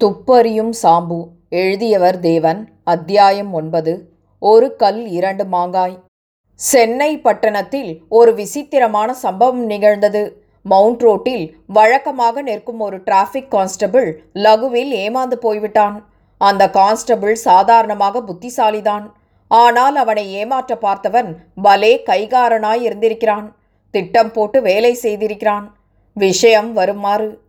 துப்பறியும் சாம்பு எழுதியவர் தேவன் அத்தியாயம் ஒன்பது ஒரு கல் இரண்டு மாங்காய். சென்னை பட்டணத்தில் ஒரு விசித்திரமான சம்பவம் நிகழ்ந்தது. மவுண்ட் ரோட்டில் வழக்கமாக நிற்கும் ஒரு டிராஃபிக் கான்ஸ்டபிள் லகுவில் ஏமாந்து போய்விட்டான். அந்த கான்ஸ்டபிள் சாதாரணமாக புத்திசாலிதான். ஆனால் அவனை ஏமாற்ற பார்த்தவன் பலே கைகாரனாய் இருந்திருக்கிறான். திட்டம் போட்டு வேலை செய்திருக்கிறான். விஷயம் வருமாறு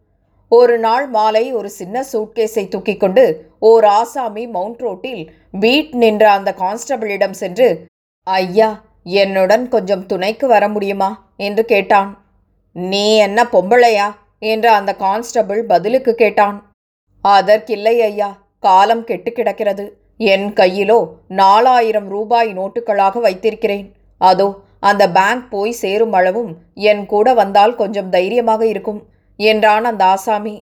ஒரு நாள் மாலை ஒரு சின்ன சூட்கேஸை தூக்கி கொண்டு ஓர் ஆசாமி மவுண்ட் ரோட்டில் பீட் நின்ற அந்த கான்ஸ்டபிளிடம் சென்று ஐயா என்னுடன் கொஞ்சம் துணைக்கு வர முடியுமா? என்று கேட்டான். நீ என்ன பொம்பளையா? என்று அந்த கான்ஸ்டபிள் பதிலுக்கு கேட்டான். அதற்கில்லை ஐயா காலம் கெட்டு கிடக்கிறது. என் கையிலோ நாலாயிரம் ரூபாய் நோட்டுகளாக வைத்திருக்கிறேன். அதோ அந்த பேங்க் போய் சேரும் அளவும் என் கூட வந்தால் கொஞ்சம் தைரியமாக இருக்கும். என்றான் அந்த ஆசாமி.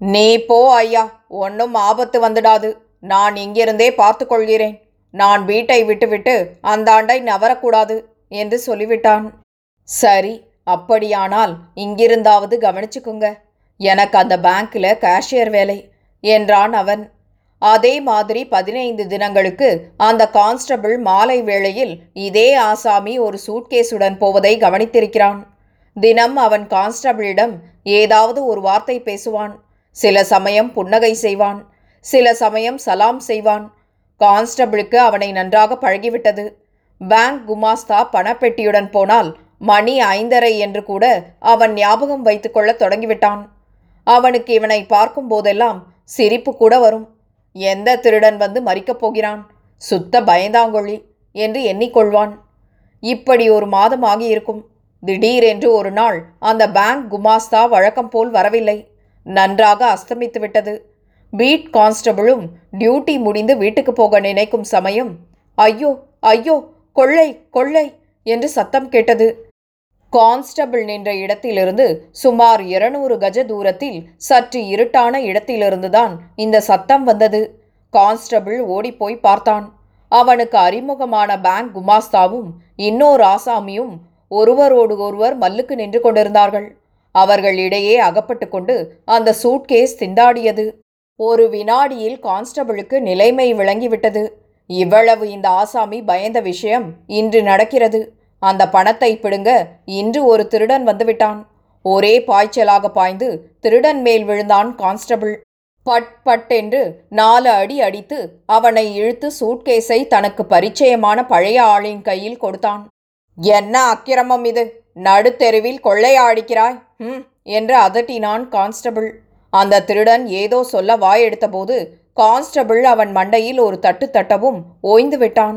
நீ போ ஐயா ஒன்றும் ஆபத்து வந்துடாது. நான் இங்கிருந்தே பார்த்து கொள்கிறேன் நான் வீட்டை விட்டுவிட்டு அந்த ஆண்டை நவரக்கூடாது என்று சொல்லிவிட்டான். சரி அப்படியானால் இங்கிருந்தாவது கவனிச்சுக்குங்க. எனக்கு அந்த பேங்க்கில் கேஷியர் வேலை என்றான் அவன். அதே மாதிரி பதினைந்து தினங்களுக்கு அந்த கான்ஸ்டபிள் மாலை வேளையில் இதே ஆசாமி ஒரு சூட்கேஸுடன் போவதை கவனித்திருக்கிறான். தினம் அவன் கான்ஸ்டபிளிடம் ஏதாவது ஒரு வார்த்தை பேசுவான். சில சமயம் புன்னகை செய்வான். சில சமயம் சலாம் செய்வான். கான்ஸ்டபிளுக்கு அவனை நன்றாக பழகிவிட்டது. பேங்க் குமாஸ்தா பணப்பெட்டியுடன் போனால் மணி ஐந்தரை என்று கூட அவன் ஞாபகம் வைத்துக்கொள்ள தொடங்கிவிட்டான். அவனுக்கு இவனை பார்க்கும் போதெல்லாம் சிரிப்பு கூட வரும். எந்த திருடன் வந்து மறிக்கப் போகிறான்? சுத்த பயந்தாங்கொழி என்று எண்ணிக்கொள்வான். இப்படி ஒரு மாதம் ஆகியிருக்கும். திடீரென்று ஒரு நாள் அந்த பேங்க் குமாஸ்தா வழக்கம் போல் வரவில்லை. நன்றாக அஸ்தமித்து விட்டது. பீட் கான்ஸ்டபிளும் டியூட்டி முடிந்து வீட்டுக்கு போக நினைக்கும் சமயம் ஐயோ ஐயோ கொள்ளை கொள்ளை என்று சத்தம் கேட்டது. கான்ஸ்டபிள் நின்ற இடத்திலிருந்து சுமார் இருநூறு கஜ தூரத்தில் சற்று இருட்டான இடத்திலிருந்துதான் இந்த சத்தம் வந்தது. கான்ஸ்டபிள் ஓடிப்போய் பார்த்தான். அவனுக்கு அறிமுகமான பேங்க் குமாஸ்தாவும் இன்னொரு ஆசாமியும் ஒருவரோடு ஒருவர் மல்லுக்கு நின்று கொண்டிருந்தார்கள். அவர்கள் இடையே அகப்பட்டு கொண்டு அந்த சூட்கேஸ் திண்டாடியது. ஒரு வினாடியில் கான்ஸ்டபிளுக்கு நிலைமை விளங்கிவிட்டது. இவ்வளவு இந்த ஆசாமி பயந்த விஷயம் இன்று நடக்கிறது. அந்த பணத்தை பிடுங்க இன்று ஒரு திருடன் வந்துவிட்டான். ஒரே பாய்ச்சலாக பாய்ந்து திருடன் மேல் விழுந்தான் கான்ஸ்டபிள். பட் பட் என்று நாலு அடி அடித்து அவனை இழுத்து சூட்கேஸை தனக்கு பரிச்சயமான பழைய ஆளின் கையில் கொடுத்தான். என்ன அக்கிரமம் இது? நடுத்தெருவில் கொள்ளையாடிக்கிறாய் ம் என்று அதட்டினான் கான்ஸ்டபிள். அந்த திருடன் ஏதோ சொல்ல வாயெடுத்தபோது கான்ஸ்டபிள் அவன் மண்டையில் ஒரு தட்டு தட்டவும் ஓய்ந்து விட்டான்.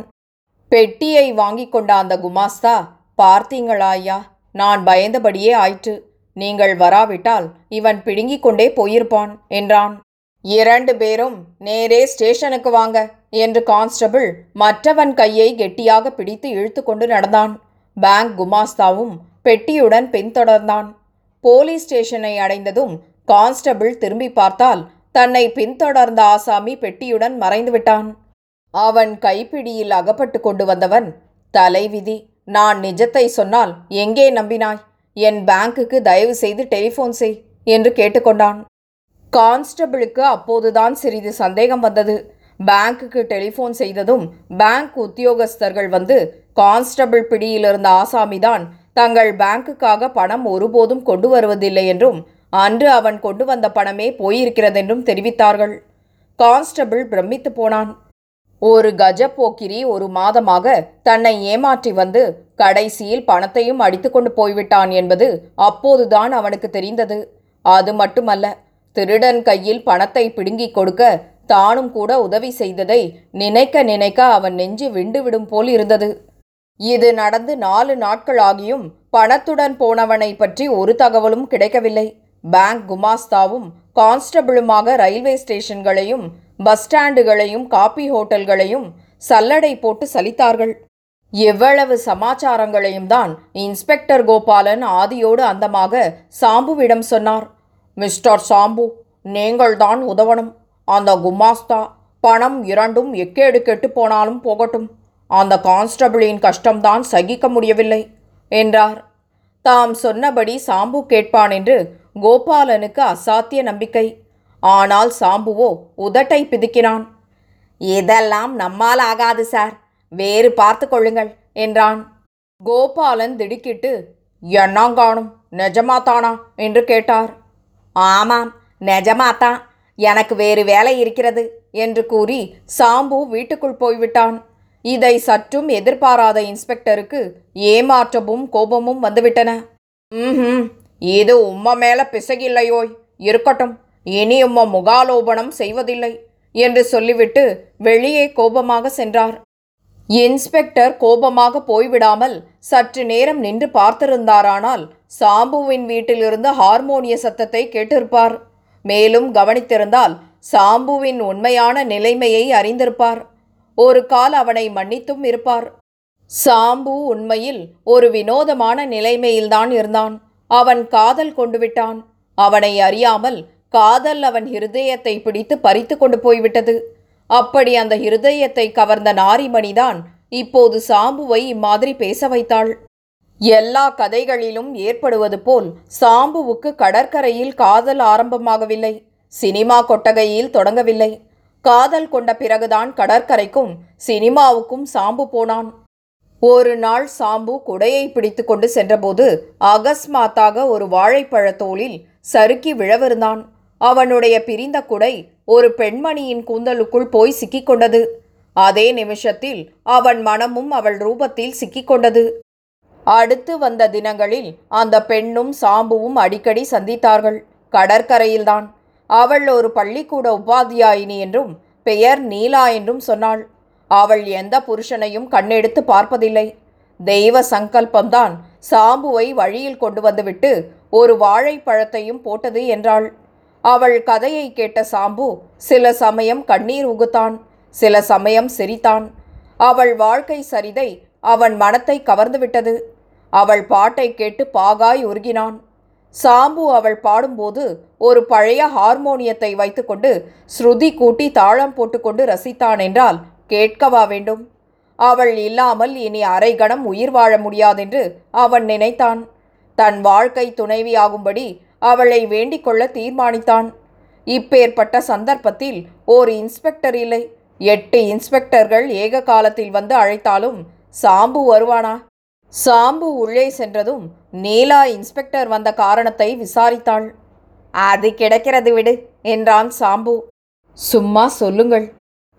பெட்டியை வாங்கி கொண்ட அந்த குமாஸ்தா பார்த்தீங்களா ஐயா? நான் பயந்தபடியே ஆயிற்று. நீங்கள் வராவிட்டால் இவன் பிடுங்கிக் கொண்டே போயிருப்பான் என்றான். இரண்டு பேரும் நேரே ஸ்டேஷனுக்கு வாங்க என்று கான்ஸ்டபிள் மற்றவன் கையை கெட்டியாக பிடித்து இழுத்து கொண்டு நடந்தான். பேங்க் குமாஸ்தாவும் பெட்டியுடன் பின்தொடர்ந்தான். போலீஸ் ஸ்டேஷனை அடைந்ததும் கான்ஸ்டபிள் திரும்பி பார்த்தால் தன்னை பின்தொடர்ந்த ஆசாமி பெட்டியுடன் மறைந்து விட்டான் அவன் கைப்பிடியில் அகப்பட்டு கொண்டு வந்தவன் தலைவிதி நான் நிஜத்தை சொன்னால் எங்கே நம்பினாய்? என் பேங்க்குக்கு தயவு செய்து டெலிஃபோன் செய் என்று கேட்டுக்கொண்டான். கான்ஸ்டபிளுக்கு அப்போதுதான் சிறிது சந்தேகம் வந்தது. பேங்க்குக்கு டெலிஃபோன் செய்ததும் பேங்க் உத்தியோகஸ்தர்கள் வந்து கான்ஸ்டபிள் பிடியில் இருந்த ஆசாமிதான் தங்கள் பேங்க்குக்காக பணம் ஒருபோதும் கொண்டு வருவதில்லை என்றும் அன்று அவன் கொண்டு வந்த பணமே போயிருக்கிறதென்றும் தெரிவித்தார்கள். கான்ஸ்டபிள் பிரமித்து போனான். ஒரு கஜ போக்கிரி ஒரு மாதமாக தன்னை ஏமாற்றி வந்து கடைசியில் பணத்தையும் அடித்துக்கொண்டு போய்விட்டான் என்பது அப்போதுதான் அவனுக்கு தெரிந்தது. அது மட்டுமல்ல திருடன் கையில் பணத்தை பிடுங்கிக் கொடுக்க தானும் கூட உதவி செய்ததை நினைக்க நினைக்க அவன் நெஞ்சு விண்டுவிடும் போல் இருந்தது. இது நடந்து நாலு நாட்கள் ஆகியும் பணத்துடன் போனவனை பற்றி ஒரு தகவலும் கிடைக்கவில்லை. பேங்க் குமாஸ்தாவும் கான்ஸ்டபிளுமாக ரயில்வே ஸ்டேஷன்களையும் பஸ் ஸ்டாண்டுகளையும் காபி ஹோட்டல்களையும் சல்லடை போட்டு சலித்தார்கள். எவ்வளவு சமாச்சாரங்களையும் தான் இன்ஸ்பெக்டர் கோபாலன் ஆதியோடு அந்தமாக சாம்புவிடம் சொன்னார். மிஸ்டர் சாம்பு நீங்கள்தான் உதவணும். அந்த குமாஸ்தா பணம் இரண்டும் எக்கேடு கெட்டு போனாலும் போகட்டும். அந்த கான்ஸ்டபிளின் கஷ்டம்தான் சகிக்க முடியவில்லை என்றார். தாம் சொன்னபடி சாம்பு கேட்பான் என்று கோபாலனுக்கு அசாத்திய நம்பிக்கை. ஆனால் சாம்புவோ உதட்டை பிதுக்கினான். இதெல்லாம் நம்மால் ஆகாது சார். வேறு பார்த்து கொள்ளுங்கள் என்றான். கோபாலன் திடுக்கிட்டு என்னாங்காணும்? நிஜமாத்தானா? என்று கேட்டார். ஆமாம் நிஜமாத்தான். எனக்கு வேறு வேலை இருக்கிறது என்று கூறி சாம்பு வீட்டுக்குள் போய்விட்டான். இதை சற்றும் எதிர்பாராத இன்ஸ்பெக்டருக்கு ஏமாற்றமும் கோபமும் வந்துவிட்டன. ம் இது உம்ம மேல பிசகில்லையோய். இருக்கட்டும் இனி உம்ம முகாலோபனம் செய்வதில்லை என்று சொல்லிவிட்டு வெளியே கோபமாக சென்றார். இன்ஸ்பெக்டர் கோபமாக போய்விடாமல் சற்று நேரம் நின்று பார்த்திருந்தாரானால் சாம்புவின் வீட்டிலிருந்து ஹார்மோனிய சத்தத்தை கேட்டிருப்பார். மேலும் கவனித்திருந்தால் சாம்புவின் உண்மையான நிலைமையை அறிந்திருப்பார். ஒரு கால் அவனை மன்னித்தும் இருப்பார். சாம்பு உண்மையில் ஒரு வினோதமான நிலைமையில்தான் இருந்தான். அவன் காதல் கொண்டு விட்டான் அவனை அறியாமல் காதல் அவன் இருதயத்தை பிடித்து பறித்து கொண்டு போய்விட்டது. அப்படி அந்த இருதயத்தை கவர்ந்த நாரிமணிதான் இப்போது சாம்புவை இம்மாதிரி பேச வைத்தாள். எல்லா கதைகளிலும் ஏற்படுவது போல் சாம்புவுக்கு கடற்கரையில் காதல் ஆரம்பமாகவில்லை. சினிமா கொட்டகையில் தொடங்கவில்லை. காதல் கொண்ட பிறகுதான் கடற்கரைக்கும் சினிமாவுக்கும் சாம்பு போனான். ஒரு நாள் சாம்பு குடையை பிடித்து கொண்டு சென்றபோது அகஸ்மாத்தாக ஒரு வாழைப்பழத்தோளில் சறுக்கி விழவிருந்தான். அவனுடைய பிரிந்த குடை ஒரு பெண்மணியின் கூந்தலுக்குள் போய் சிக்கிக்கொண்டது அதே நிமிஷத்தில் அவன் மனமும் அவள் ரூபத்தில் சிக்கிக்கொண்டது அடுத்து வந்த தினங்களில் அந்த பெண்ணும் சாம்புவும் அடிக்கடி சந்தித்தார்கள். கடற்கரையில்தான். அவள் ஒரு பள்ளிக்கூட உபாத்தியாயினி என்றும் பெயர் நீலா என்றும் சொன்னாள். அவள் எந்த புருஷனையும் கண்ணெடுத்து பார்ப்பதில்லை. தெய்வ சங்கல்பம்தான் சாம்புவை வழியில் கொண்டு வந்துவிட்டு ஒரு வாழைப்பழத்தையும் போட்டது என்றாள். அவள் கதையை கேட்ட சாம்பு சில சமயம் கண்ணீர் உகுத்தான் சில சமயம் சிரித்தான். அவள் வாழ்க்கை சரிதை அவன் மனத்தை கவர்ந்துவிட்டது. அவள் பாட்டை கேட்டு பாகாய் உருகினான். சாம்பு அவள் பாடும்போது ஒரு பழைய ஹார்மோனியத்தை வைத்துக்கொண்டு ஸ்ருதி கூட்டி தாளம் போட்டுக்கொண்டு ரசித்தான் என்றால் கேட்கவா வேண்டும்? அவள் இல்லாமல் இனி அரை கணம் உயிர் வாழ முடியாதென்று அவன் நினைத்தான். தன் வாழ்க்கை துணைவியாகும்படி அவளை வேண்டிக் கொள்ள தீர்மானித்தான். இப்பேற்பட்ட சந்தர்ப்பத்தில் ஒரு இன்ஸ்பெக்டர் இல்லை. எட்டு இன்ஸ்பெக்டர்கள் ஏக காலத்தில் வந்து அழைத்தாலும் சாம்பு வருவானா? சாம்பு உள்ளே சென்றதும் நீலா இன்ஸ்பெக்டர் வந்த காரணத்தை விசாரித்தாள். அது கிடைக்கிறது விடு என்றான் சாம்பு. சும்மா சொல்லுங்கள்.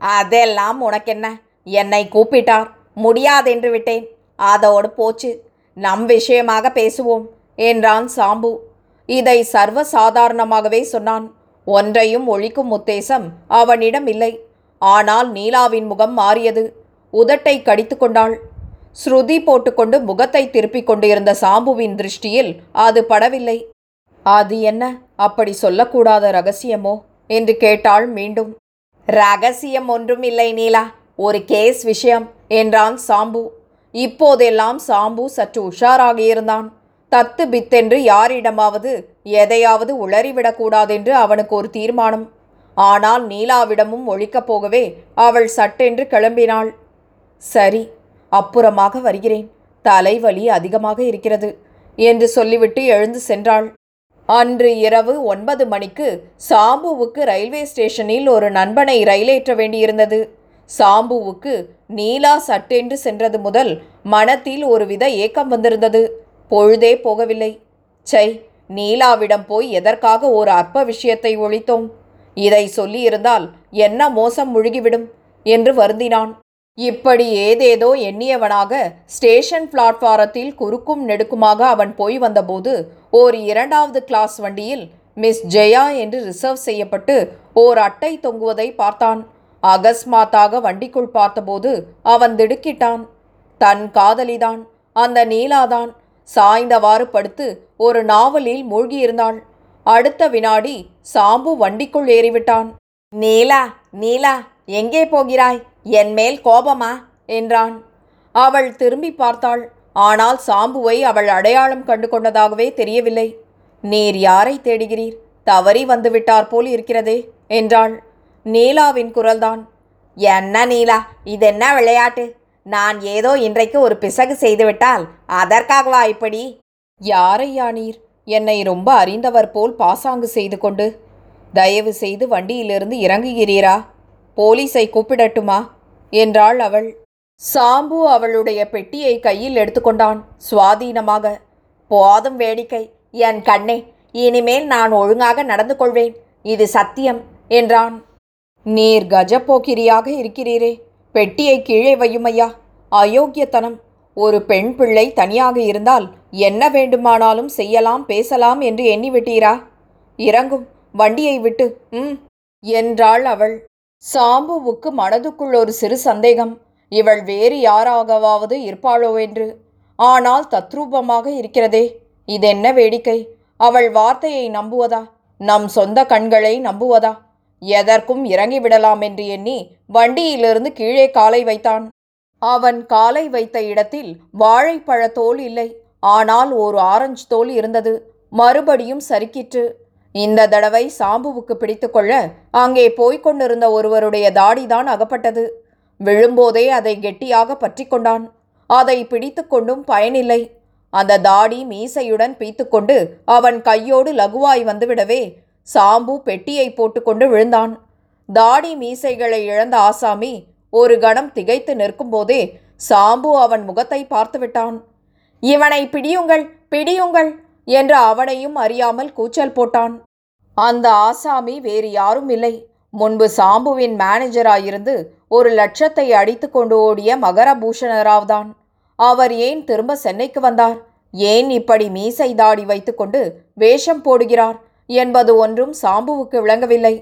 அதெல்லாம் உனக்கென்ன? என்னை கூப்பிட்டார். முடியாதென்று விட்டேன். அதோடு போச்சு. நம் விஷயமாக பேசுவோம் என்றான் சாம்பு. இதை சர்வசாதாரணமாகவே சொன்னான். ஒன்றையும் ஒழிக்கும் உத்தேசம் அவனிடம் இல்லை. ஆனால் நீலாவின் முகம் மாறியது. உதட்டை கடித்து கொண்டாள். ஸ்ருதி போட்டுக்கொண்டு முகத்தை திருப்பிக் கொண்டிருந்த சாம்புவின் திருஷ்டியில் அது படவில்லை. அது என்ன? அப்படி சொல்லக்கூடாத ரகசியமோ? என்று கேட்டாள் மீண்டும். ரகசியம் ஒன்றும் இல்லை நீலா ஒரு கேஸ் விஷயம் என்றான் சாம்பு. இப்போதெல்லாம் சாம்பு சற்று உஷாராக இருந்தான். தத்து பித்தென்று யாரிடமாவது எதையாவது உளறிவிடக்கூடாதென்று அவனுக்கு ஒரு தீர்மானம். ஆனால் நீலாவிடமும் ஒழிக்கப் போகவே அவள் சட்டென்று கிளம்பினாள். சரி அப்புறமாக வருகிறேன். தலைவலி அதிகமாக இருக்கிறது என்று சொல்லிவிட்டு எழுந்து சென்றாள். அன்று இரவு ஒன்பது மணிக்கு சாம்புவுக்கு ரயில்வே ஸ்டேஷனில் ஒரு நண்பனை ரயிலேற்ற வேண்டியிருந்தது. சாம்புவுக்கு நீலா சட்டென்று சென்றது முதல் மனத்தில் ஒருவித ஏக்கம் வந்திருந்தது. பொழுதே போகவில்லை. சை நீலாவிடம் போய் எதற்காக ஒரு அற்ப விஷயத்தை ஒழித்தோம்? இதை சொல்லியிருந்தால் என்ன மோசம் முழுகிவிடும்? என்று வருந்தினான். இப்படி ஏதேதோ எண்ணியவனாக ஸ்டேஷன் பிளாட்பாரத்தில் குறுக்கும் நெடுக்குமாக அவன் போய் வந்தபோது ஓர் இரண்டாவது கிளாஸ் வண்டியில் மிஸ் ஜெயா என்று ரிசர்வ் செய்யப்பட்டு ஓர் அட்டை தொங்குவதை பார்த்தான். அகஸ்மாத்தாக வண்டிக்குள் பார்த்தபோது அவன் திடுக்கிட்டான். தன் காதலிதான் அந்த நீலாதான். சாய்ந்தவாறு படுத்து ஒரு நாவலில் மூழ்கியிருந்தாள். அடுத்த வினாடி சாம்பு வண்டிக்குள் ஏறிவிட்டான். நீலா நீலா எங்கே போகிறாய்? என் மேல் கோபமா? என்றான். அவள் திரும்பி பார்த்தாள். ஆனால் சாம்புவை அவள் அடையாளம் கண்டு கொண்டதாகவே தெரியவில்லை. நீர் யாரை தேடுகிறீர்? தவறி வந்துவிட்டார் போல் இருக்கிறதே என்றாள். நீலாவின் குரல்தான். என்ன நீலா இதென்ன விளையாட்டு? நான் ஏதோ இன்றைக்கு ஒரு பிசகு செய்துவிட்டால் அதற்காகவா இப்படி? யாரையா நீர் என்னை ரொம்ப அறிந்தவர் போல் பாசாங்கு செய்து கொண்டு. தயவு செய்து வண்டியிலிருந்து இறங்குகிறீரா? போலீஸை கூப்பிடட்டுமா? என்றாள் அவள். சாம்பு அவளுடைய பெட்டியை கையில் எடுத்துக்கொண்டான். சுவாதீனமாக போதும் வேடிக்கை. என் கண்ணே இனிமேல் நான் ஒழுங்காக நடந்து கொள்வேன். இது சத்தியம் என்றான். நீர் கஜப்போக்கிரியாக இருக்கிறீரே. பெட்டியை கீழே வையுமையா? அயோக்கியத்தனம். ஒரு பெண் பிள்ளை தனியாக இருந்தால் என்ன வேண்டுமானாலும் செய்யலாம் பேசலாம் என்று எண்ணிவிட்டீரா? இறங்கும் வண்டியை விட்டு ம் என்றாள் அவள். சாம்புவுக்கு மனதுக்குள் ஒரு சிறு சந்தேகம். இவள் வேறு யாராகவாவது இருப்பாளோ என்று. ஆனால் தத்ரூபமாக இருக்கிறதே. இதென்ன வேடிக்கை. அவள் வார்த்தையை நம்புவதா? நம் சொந்த கண்களை நம்புவதா? எதற்கும் இறங்கிவிடலாம் என்று எண்ணி வண்டியிலிருந்து கீழே காலை வைத்தான். அவன் காலை வைத்த இடத்தில் வாழைப்பழத்தோல் இல்லை. ஆனால் ஒரு ஆரஞ்சு தோல் இருந்தது. மறுபடியும் சறுக்கிற்று. இந்த தடவை சாம்புவுக்கு பிடித்துக்கொள்ள அங்கே போய்க் கொண்டிருந்த ஒருவருடைய தாடிதான் அகப்பட்டது. விழும்போதே அதை கெட்டியாக பற்றி கொண்டான். அதை பிடித்து கொண்டும் பயனில்லை. அந்த தாடி மீசையுடன் பீத்துக்கொண்டு அவன் கையோடு லகுவாய் வந்துவிடவே சாம்பு பெட்டியை போட்டுக்கொண்டு விழுந்தான். தாடி மீசைகளை இழந்த ஆசாமி ஒரு கணம் திகைத்து நிற்கும்போதே சாம்பு அவன் முகத்தை பார்த்துவிட்டான் இவனை பிடியுங்கள் பிடியுங்கள் என்று அவனையும் அறியாமல் கூச்சல் போட்டான். அந்த ஆசாமி வேறு யாரும் இல்லை. முன்பு சாம்புவின் மேனேஜராயிருந்து ஒரு லட்சத்தை அடித்து கொண்டு ஓடிய மகரபூஷணராவ் தான் அவர் ஏன் திரும்ப சென்னைக்கு வந்தார்? ஏன் இப்படி மீசை தாடி வைத்துக்கொண்டு வேஷம் போடுகிறார் என்பது ஒன்றும் சாம்புவுக்கு விளங்கவில்லை.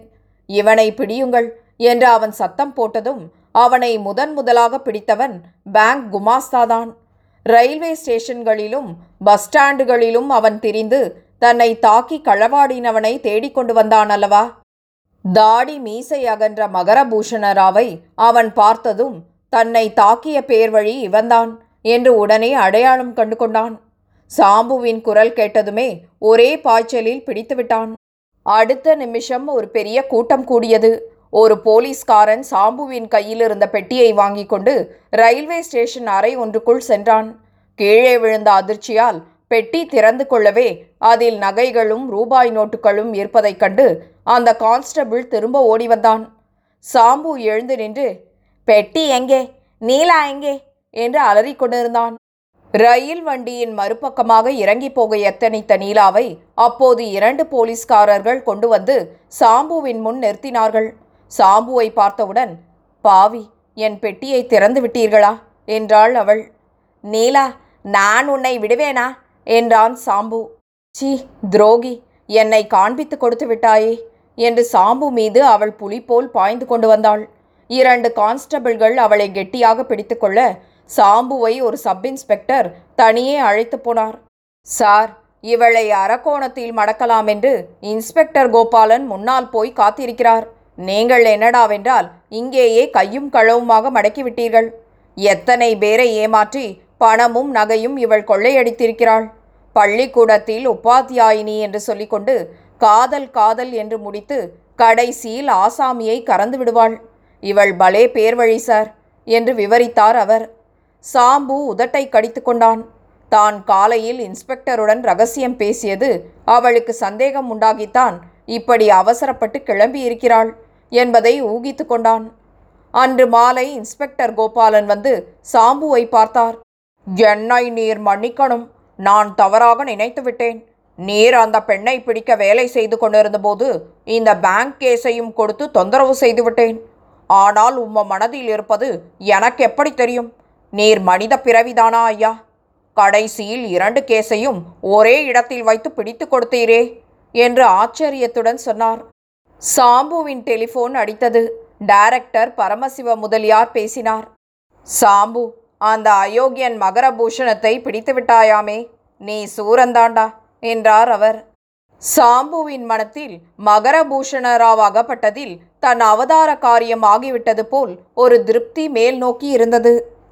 இவனை பிடியுங்கள் என்று அவன் சத்தம் போட்டதும் அவனை முதன் முதலாக பிடித்தவன் பேங்க் குமாஸ்தாதான். ரயில்வே ஸ்டேஷன்களிலும் பஸ் ஸ்டாண்டுகளிலும் அவன் திரிந்து தன்னை தாக்கி களவாடினவனை தேடிக்கொண்டு வந்தான் அல்லவா? தாடி மீசை அகன்ற மகரபூஷணராவை அவன் பார்த்ததும் தன்னை தாக்கிய பேர் வழி இவன்தான் என்று உடனே அடையாளம் கண்டு கொண்டான். சாம்புவின் குரல் கேட்டதுமே ஒரே பாய்ச்சலில் பிடித்துவிட்டான் அடுத்த நிமிஷம் ஒரு பெரிய கூட்டம் கூடியது. ஒரு போலீஸ்காரன் சாம்புவின் கையில் இருந்த பெட்டியை வாங்கி கொண்டு ரயில்வே ஸ்டேஷன் அறை ஒன்றுக்குள் சென்றான். கீழே விழுந்த அதிர்ச்சியால் பெட்டி திறந்து கொள்ளவே அதில் நகைகளும் ரூபாய் நோட்டுகளும் இருப்பதைக் கண்டு அந்த கான்ஸ்டபிள் திரும்ப ஓடி வந்தான். சாம்பு எழுந்து நின்று பெட்டி எங்கே? நீலா எங்கே? என்று அலறிக் கொண்டிருந்தான். ரயில் வண்டியின் மறுபக்கமாக இறங்கி போக எத்தனித்த நீலாவை அப்போது இரண்டு போலீஸ்காரர்கள் கொண்டு வந்து சாம்புவின் முன் நிறுத்தினார்கள். சாம்புவை பார்த்தவுடன் பாவி என் பெட்டியை திறந்து விட்டீர்களா? என்றாள் அவள். நீலா நான் உன்னை விடுவேனா? என்றான் சாம்பு. சீ துரோகி என்னை காண்பித்து கொடுத்து விட்டாயே என்று சாம்பு மீது அவள் புலி போல் பாய்ந்து கொண்டு வந்தாள். இரண்டு கான்ஸ்டபிள்கள் அவளை கெட்டியாக பிடித்துக்கொள்ள சாம்புவை ஒரு சப் இன்ஸ்பெக்டர் தனியே அழைத்து போனார். சார் இவளை அரக்கோணத்தில் மடக்கலாம் என்று இன்ஸ்பெக்டர் கோபாலன் முன்னால் போய் காத்திருக்கிறார். நீங்கள் என்னடாவென்றால் இங்கேயே கையும் களவுமாக மடக்கிவிட்டீர்கள் எத்தனை பேரை ஏமாற்றி பணமும் நகையும் இவள் கொள்ளையடித்திருக்கிறாள். பள்ளிக்கூடத்தில் உபாத்தியாயினி என்று சொல்லிக்கொண்டு காதல் காதல் என்று முடித்து கடைசியில் ஆசாமியை கறந்து விடுவாள். இவள் பலே பேர் வழி சார் என்று விவரித்தார் அவர். சாம்பு உதட்டை கடித்து கொண்டான். தான் காலையில் இன்ஸ்பெக்டருடன் ரகசியம் பேசியது அவளுக்கு சந்தேகம் உண்டாகித்தான் இப்படி அவசரப்பட்டு கிளம்பி இருக்கிறாள் என்பதை ஊகித்து கொண்டான். அன்று மாலை இன்ஸ்பெக்டர் கோபாலன் வந்து சாம்புவை பார்த்தார். என்னை நீர் மன்னிக்கணும். நான் தவறாக நினைத்து விட்டேன். நீர் அந்த பெண்ணை பிடிக்க வேலை செய்து கொண்டிருந்தபோது இந்த பேங்க் கேஸையும் கொடுத்து தொந்தரவு செய்துவிட்டேன் ஆனால் உம்ம மனதில் இருப்பது எனக்கு எப்படி தெரியும்? நீர் மனித பிறவிதானா ஐயா? கடைசியில் இரண்டு கேஸையும் ஒரே இடத்தில் வைத்து பிடித்து கொடுத்தீரே என்று ஆச்சரியத்துடன் சொன்னார். சாம்புவின் டெலிஃபோன் அடித்தது. டைரக்டர் பரமசிவ முதலியார் பேசினார். சாம்பு அந்த அயோக்கியன் மகரபூஷணத்தை பிடித்து விட்டாயாமே நீ சூரந்தாண்டா? என்றார் அவர். சாம்புவின் மனத்தில் மகரபூஷணராவாகப்பட்டதில் தன் அவதார காரியம் ஆகிவிட்டது போல் ஒரு திருப்தி மேல் நோக்கி இருந்தது.